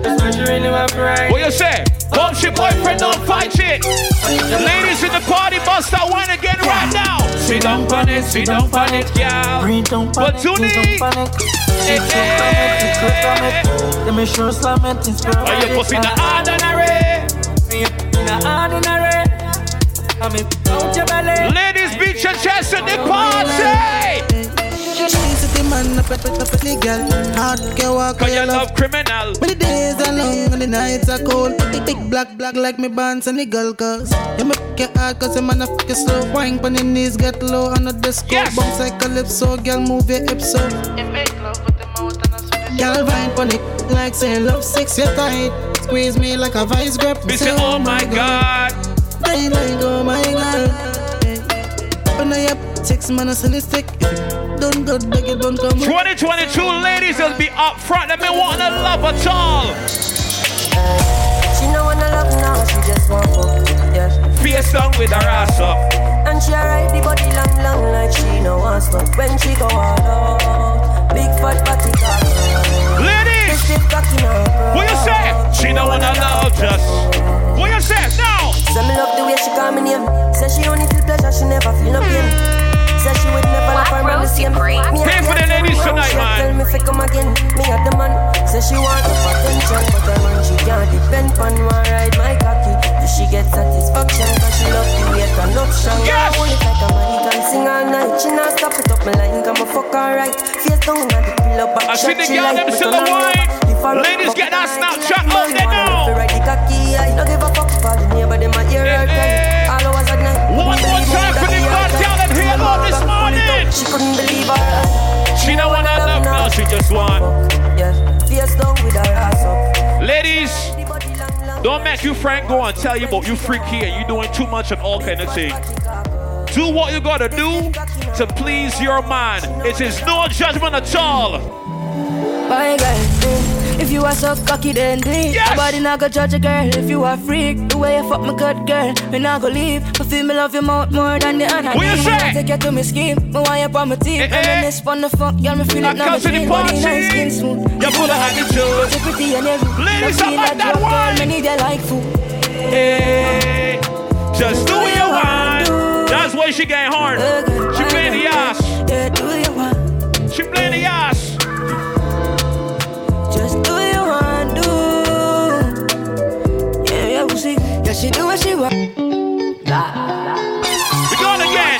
That's when she really want to ride. What you say? Hope your boyfriend don't fight it. Ladies in the party, bust that wine again right now. On it, sit down on it, yeah. Breathe down on But you need- down on it. It's so from it, it's so from it. Let me show slam it, it's from Are you pussy in the ordinary? In the ordinary. I'm in out your belly. Ladies, beat your chest in the party. The girl. Hard can walk Cause you love criminal. But the days are long and the nights are cold. Big, big black, black like me bands and the girl cause You make it hard cause the man a fuck you slow. Wine pon your knees, get low on the disco. Yes. Bounce like calypso, girl move your hips so. Girl vine pon it like saying love six, you tight. Squeeze me like a vice grip. Me say, oh, oh my God. Like, like, oh my god. When I up six man a silly stick. Don't go beg it, don't come. 2022 ladies will be up front. They me want to love at all. She no wanna love now, she just want fuck. Yeah. Face down with her ass up. And she ride the body long, long like she no want stop. When she go all out, big fat body cock. Ladies, Stiff cock in her bra. what you say? She don't wanna love just. What you say? No. Say me love the way she call me name. Say she only feel fi come again. Me at the man. Say she want the attention, but her man she can't depend on one ride my cocky. Do she get satisfaction? Cause she love the turn up strong. Yes. I want it like a man, he can sing all night. She not stop it up, me line, come a fuck alright. Face down inna the pillow, back I see the girl them still turn wine. Ladies, get that Snapchat up there now. ride the cocky, I don't give a fuck for the neighbor, them a hear her cry. All hours at night. One more time for the gal them here on this morning. She couldn't believe her eyes. She don't wanna love now. She just want. Yeah, down with her ass up. Ladies, don't make your friend go and tell you about you freaky and you doing too much and all kind of thing. Do what you gotta do to please your man. It is no judgment at all. My if you are so cocky, then it. Yes. Nobody not go judge a girl if you are freak. The way you fuck my good girl, me not go leave. I feel me love your mouth more than the other. What you say? I take you to me scheme. Me want you on my team. Eh, eh. Reminisce fun the fuck, girl, me feel it now. Me to the dream. Body nice, skin smooth. You full of attitude. So pretty and every. Ladies, I like that drop, wine. Girl, me need you like food. Hey, just do what you want. That's why she getting hard. She playing the ass. Yeah, do you want? She playing she do what she want. We going again.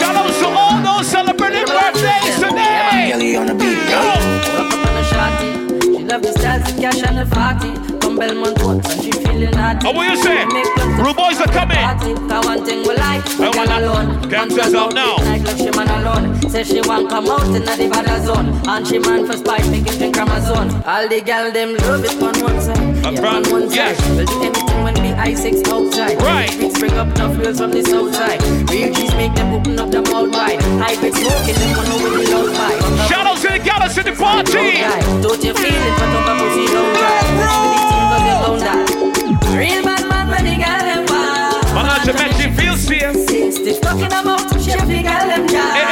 Shout out to all those celebrating birthdays today. Go. She love the styles, the cash and the party. Come Belmont Road, and she feeling naughty. Oh, what you say? Make love to Rude boys are coming. Cause one thing we like, I wanna- alone. Man says out now. Like she man alone. Say she want come out in the bad zone. And she man for spite, make it drink Amazon. All the gal them love it on one side. Yeah, front, on one side. We'll do anything when I6 outside. Right. Bring up tough girls from the south side. Real G's make them open up them all wide. Hybrid smoking, them wanna know with the loud vibe. Shout out to the gallus in the party. Don't you feel it? But don't dry. With this thing 'cause you die. Real bad man when the girl them wild. Man, I should make you feel safe. Stiff fucking them out, she the girl them.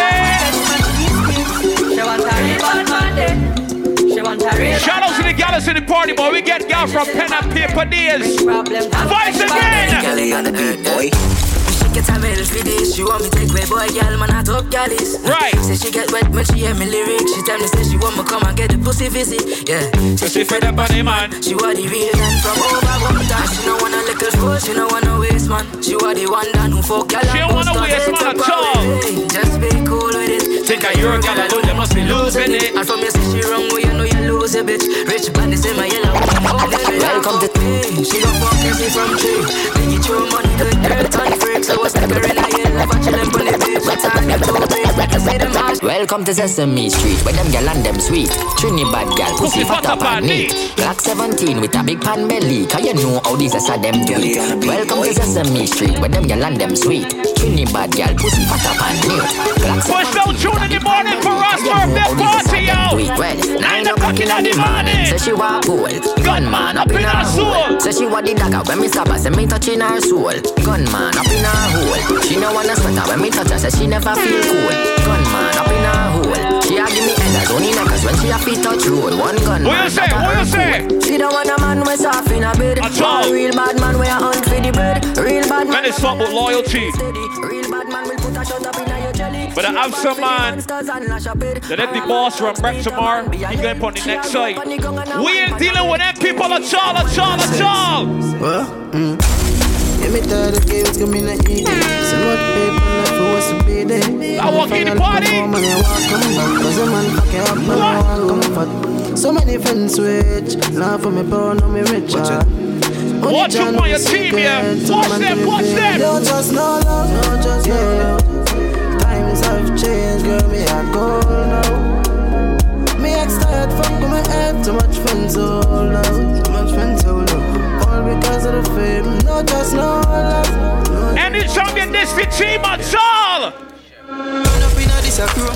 Shout out to the gallus in the party, boy. We get gal from pen and paper days. Voice again. Get a medal for this. She want me take way boy, girl, man, I talk galleys. Right. Say she get wet when she hear me lyrics. She tell me say she want me come and get the pussy visit. Yeah. So she fed up on the man. She want the real man from over Bogota. She no want a little fool, she no want a waste man. She want the one that who fuck girl She don't want a waste man at all. Just be Think of your girl alone, you must be losing it. And from you say she wrong, well you know you lose a bitch. Rich bandit say my yellow. Oh, baby, welcome to me. She gon' fuck me from tree. Make it your money, good dirt on freak. So I stick her in a yellow, but you chillin' on the beach. What time you too big? Make her say them. Welcome to Sesame Street, where them gal and them sweet. Trinidad gal, pussy fat up and neat. Glock 17 with a big pan belly, cause you know how these are them do it. Welcome to Sesame Street, where them gal and them sweet. Trinidad gal, pussy fat up and neat. Glock Push down tune in the morning for us, birthday party, yo. Well, nine o'clock in the morning. Say she want gold, gunman up in her soul. Say she want the dagger when me stab her, say me touching her soul. Gunman up in her hole. She no wanna sweater when me touch her, say she never feel cool. Gunman up in her hole. She a give me headers only neckers when she a fit touch roll. One gunman. What you say? What you say? She don't want a man we soft in a bed. At all. Real bad man we a hunt for the bread. Real bad man. Man, it's talk about loyalty. Real bad man will put a shot up in your jelly. But I have some man that if the boss run back tomorrow, he going on the next side. We ain't dealing with them people at all, at all, at all. What? Mm. Give me thirty kids, give me the eat. So much paper left for to be there. I walk in the party. Come on, you walk come back. Cause a man fuck you up, man, I want comfort. So many friends switch. Now for me poor, now me rich. Only Watch Jah them on your team, yeah. secret. Watch Man them, watch them. in. Don't just no love, no just no love. Times have changed, girl, me a go now. Me ex tired from my head, too much friends oh, all out, too much friends oh, all out. All because of the fame, no just no love. Anytime you this the team at all. Run up in a a.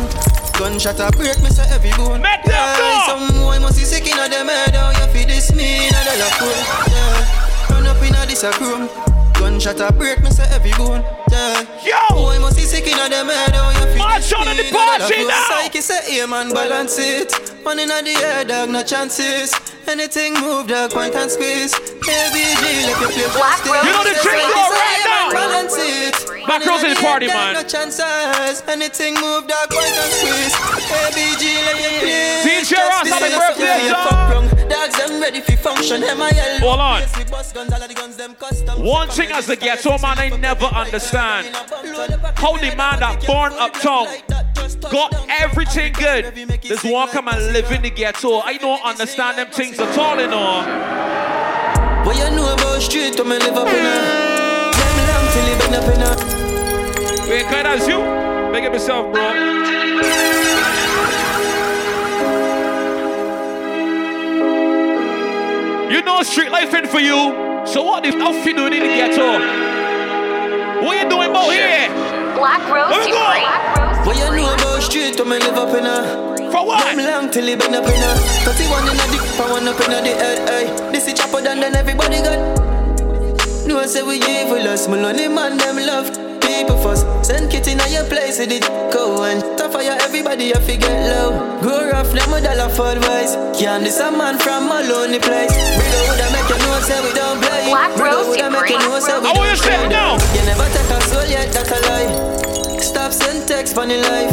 Gunshot a break me say every bone. Make them yeah, know. Some boy must be sick inna them head. How you feel this me inna the la cool. Yeah. Run up in a a. Gunshot a break me say every bone. Yeah. Yo. Boy must be sick inna them head. How you feel March on in the party now. Psyche say man balance it. Man inna the air dog no chances. Anything move dog point and squeeze. ABG let you play plastic. You know the trick Psyche go say, right now. Balance it. Back girls in the party, man. No chances. Anything move, dog, point and squeeze. ABG, let play. DJ Ross, This happy is a birthday, dog. Dogs, them ready for function. MIL. Hold on. Yes, we bust guns, all of the guns, them custom. One thing as a ghetto man, I never understand. How the man that born uptown got everything good. This one come and live in the ghetto. I don't understand them things at all, you know. What you know about street, me live up in a. Till you been up in a. Wait, kind as you? Make it yourself, bro. You know street life ain't for you. So what hell you doing in the ghetto? What you doing about here? Blaq Rose Let me go. What you know about street, when me live up in a. For what? Them long till you been up in a. 31 in a dick, for one up in a the head, ay. This is chopper than then everybody got. No, I say we evil, us, my lonely man, them love people first. Send kit in your place, it go and tough fire, everybody, I forget low. Grow rough, them a dollar for advice. Can't this a man from a lonely place. Brother, would I make you know, say we don't play. Black Brother, Rose would I make you know, say we want don't you to say play. now. You never take a soul yet, that's a lie. Stop send text, funny life.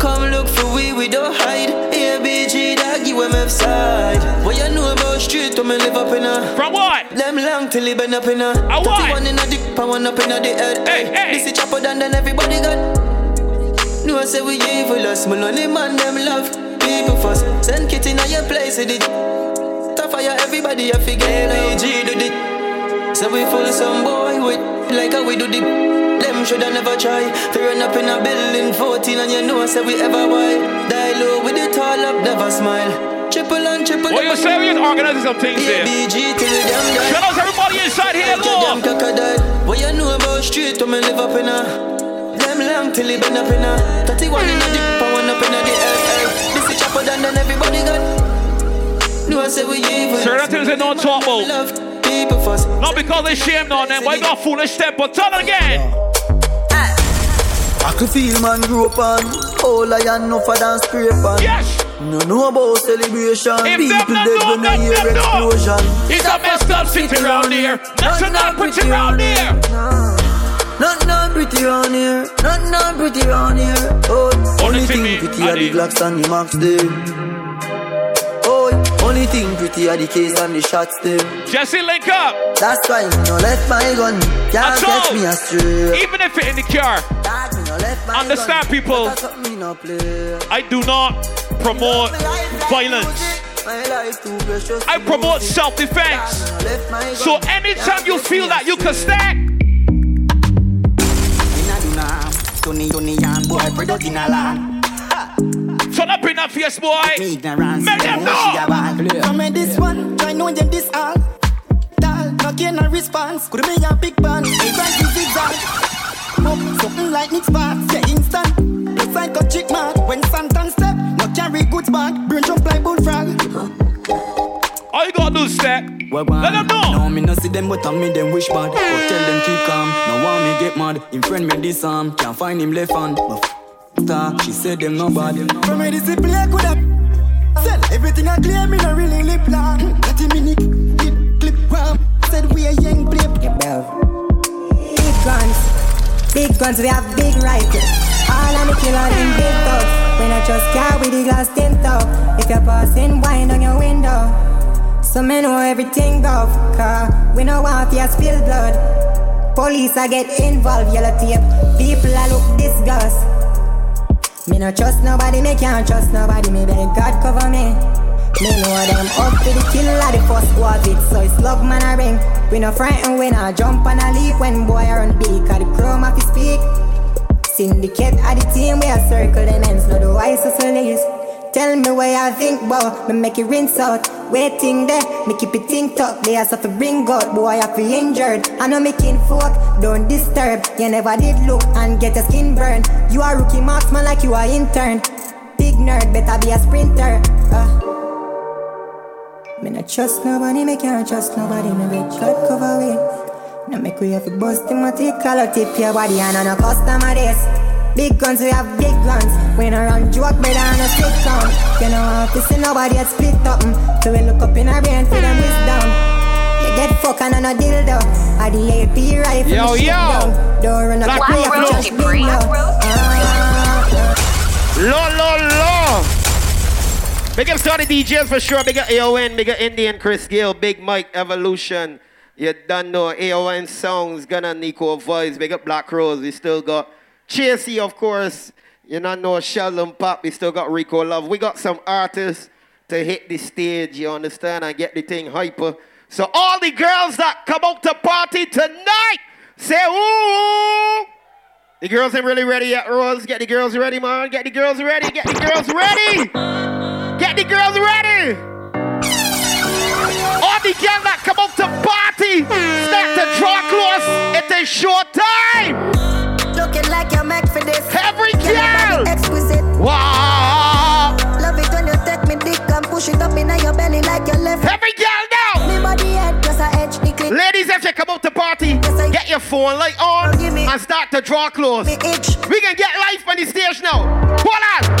Come look for we, we don't hide. ABG, dog, you MF side. What you know about street, when me live up in a. From what? Them long till he been up in a. A what? 31 in a dick, one up in a the head. Hey, hey. This is chopper than everybody got. No, I say we evil, us, my lonely man, them love. People first, send kit in your place, it did. Tough fire, everybody, I forget. ABG do it. So we full some boy with, like how we do the. Them shoulda never try to run up in a building 14 and you know I say we ever why Die low with it all up, never smile Triple and triple What you say? We're organizing some things here. ABG till the damn die Shout out to everybody inside here, Lord. What you know about street when me live up in a Them long till he been up in a 31 in a dip, I one up in a the air air. This is chopper than then everybody got No, I say we evil Certain things they don't talk about. Love people first Not because they shame on them, but you got foolish step, but tell it again. I could feel man grow up on All I am no for dance scrape on Yes. No know about celebration If People them not dead know, when I them hear them know. explosion It's a messed up city around here. That's not pretty around here. Nothing not pretty round here. Nothing not pretty round here. Oh, oh, only thing pretty are the Glocks and the Max there. Oh, only thing pretty are the case and the shots there. Jesse, link up. That's why me no left my gun. Can't all. me astray. Even if it in the car. Understand, people. I do not promote violence. I promote self-defense. So anytime you feel that you can stack, Tony, Tony, and boy, product in a land. turn up in that face, boy. Me ignorance, Make them know. Come in this one, try know them this all. Tall, no gain no response. Could be a big band, a right to zigzag. Up, something like Nick Sparks, yeah, instant. It's like a chick man, when Santan step, no carry goods back, brain jump like bullfrog. All you gotta do is step. Let them know. No, me no see them, but I me them wish bad. But tell them keep calm. No want me get mad. Him friend me this arm, can't find him left hand. But f- she said them no bad. From me this play could have. Sell everything I clear, me no really lip long. Thirty minute hit clip ram. Said we a young blip. Big guns, big guns, we have big rifles. All of the killer in big thugs. When I just carry the glass tint up. If you're passing wine on your window. So me know everything go. Car we no want to spill blood. Police I get involved, yellow tape. People I look disgust. Me no trust nobody, me can't trust nobody. Me beg God cover me. Me know them up to the kill of the first was it So it's love man I ring We no frightened when I jump and I leap When boy I run big Cause the chrome to speak Syndicate of the team We a circle the ends No the wise hustle is Tell me what I think bout Me make it rinse out Waiting there Me keep it think tuck They have to bring out Boy I feel injured I know me kin folk Don't disturb You never did look And get your skin burned You a rookie marksman Like you are intern Big nerd Better be a sprinter uh. Me not trust nobody, me can't trust nobody. Me make God cover it. Now make we have to bust him a tick, color tip your body and on a customer this. Big guns, we have big guns. We no run joke better than a sit down. You know how to see nobody get split up. mm. So we look up in our brain for them wisdom. You get fucking on a dildo. I the AP rifle. Yo, me shit yo. down. Don't run up Black the way Rose, just Supreme. bring down. Lo, lo, lo. Big up to all the DJs for sure. Big up AON, big up Indian Chris Gill, Big Mike Evolution. You done know AON Songs, Gunna Nico Voice, big up Blaq Rose. We still got Chasey, of course. You know Sheldon Pop. We still got Rico Love. We got some artists to hit the stage, you understand, and get the thing hyper. So all the girls that come out to party tonight, say ooh. The girls ain't really ready yet, Rose. Get the girls ready, man. Get the girls ready. Get the girls ready. Get the girls ready. All the girls come out to party, start to draw close. It is a short time. Looking like you're meant for this. Every girl. exquisite. Wow. Love it when you take me dick and push it up in your belly like your left. Every girl now. Me body head plus a edge the clip. Ladies, if you come out to party, get your phone light on and start to draw close. We can get life on the stage now. Hold on.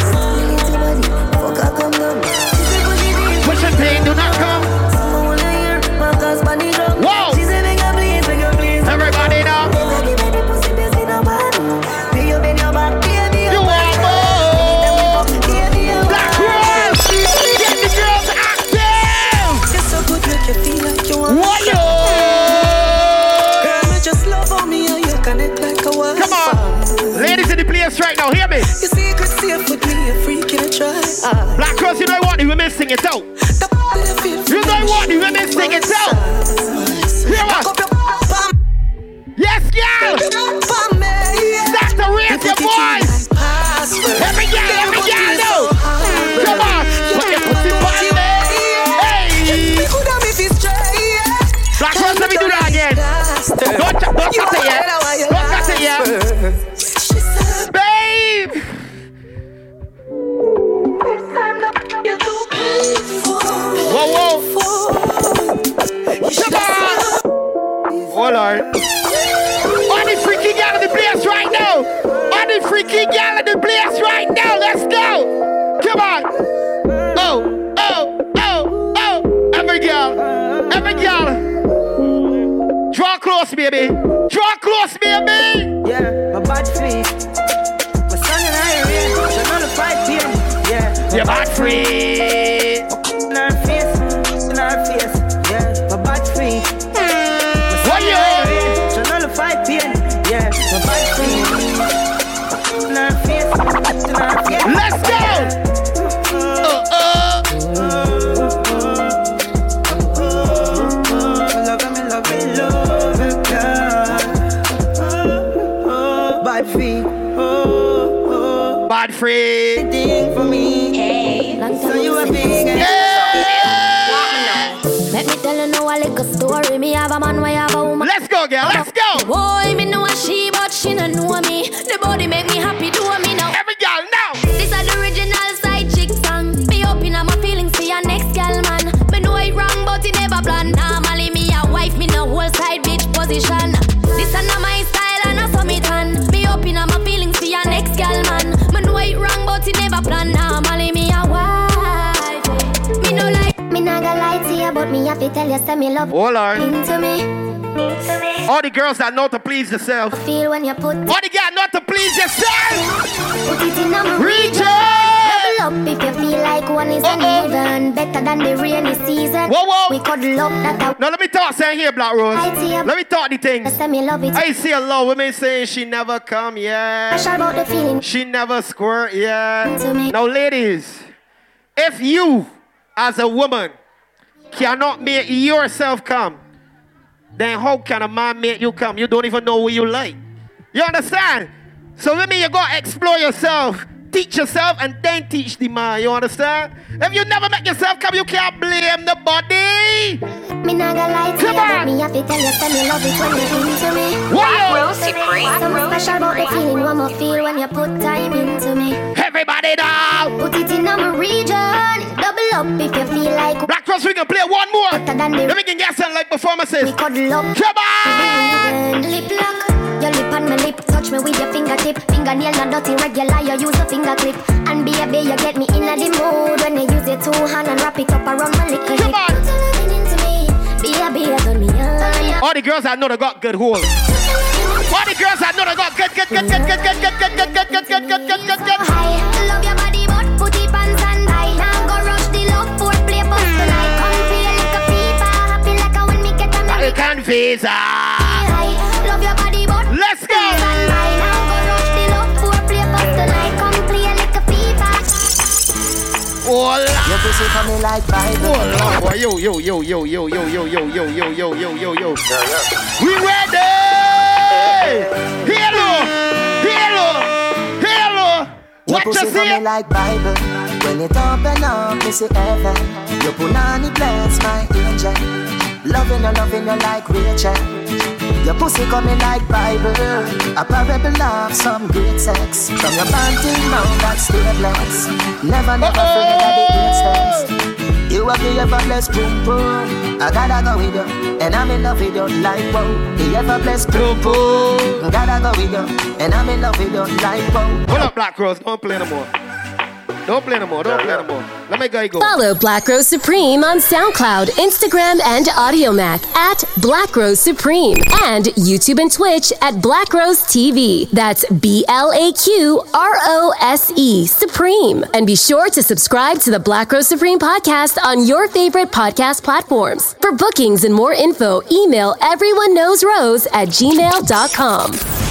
It out. The freaky gal in the place right now. Let's go. Come on. Oh, oh, oh, oh. Every girl. Every girl. Draw close, baby. Draw close, baby. Yeah, my bad free. My son and I are real. Of fight pain. Yeah. You're bad free. Oh, free. Thing for me. Hey, long So you a big Let me tell you now a little story. Me have a man, why have a woman. Let's go, girl. Let's go. Boy, me know a she, but she no know me. You, but me have to tell you, say me love Hold on. into me. All the girls that know to please themselves. Feel when you put All the girls know to please yourself. Put it in a. Double up if you feel like one is uneven. Better than the rainy season. Whoa, whoa. We cuddle up that Now let me talk saying here, Blaq Rose. I. Let me talk the things. Say me love it. I see a lot of women saying she never come yet. Special about the feeling. She never squirt yet. Now, ladies, if you, as a woman, cannot make yourself come, then how can a man make you come? You don't even know what you like. You understand? So let me you go explore yourself, teach yourself, and then teach the man. You understand? If you never make yourself come, you can't blame the body. Me not gonna lie to you, but me have to tell you, say me love it when you into me. Whoa. Something special about the feeling one more feel when you put time into me. Everybody down. Put it in a region. Double up if you feel like. Black Cross, we can play one more. Better than the Then we can get something like performances. We cuddle up. Come on. Lip lock. Your lip on my lip, touch me with your fingertip. Fingernail not dirty, regular. You use a finger clip, and be a baby you get me in the mood when you use your two hand and wrap it up around my little Come hip. on. Put your loving into me, baby you turn me. All the girls I know they got good hold. All the girls I know they got good, good, good, good, good, good, good, good, good, good, good, good, good, good, good. High, love your body, I merry can visa. high. Love your body, but Let's go. standby. Now go rush the love for play bust tonight. Come play like a fever. Hola. Your pussy coming like Bible. Hola, boy. Yo, yo, yo, yo, yo, yo, yo, yo, yo, yo, yo, yo, yo, yo. We ready? Hello. Hello. Hello. Your What you pussy say? coming like Bible. When it open up, me see heaven. Your punani bless my angel. Loving you, loving you like Rachel. Your pussy coming like Bible. A parable of some great sex. From your panty mouth that stay blessed. Never, never afraid of the instance. You have the ever blessed boom boom. I gotta go with you, and I'm in love with you like wow. The ever blessed boom boom. Gotta go with you, and I'm in love with you like wow. Hold up, Blaq Rose. Don't play no more. Don't play no more. Don't play no more. Let me go. go. Follow Blaq Rose Supreme on SoundCloud, Instagram, and Audiomack at Blaq Rose Supreme and YouTube and Twitch at Blaq Rose TV. That's B L A Q R O S E Supreme. And be sure to subscribe to the Blaq Rose Supreme podcast on your favorite podcast platforms. For bookings and more info, email everyone knows rose at gmail.com.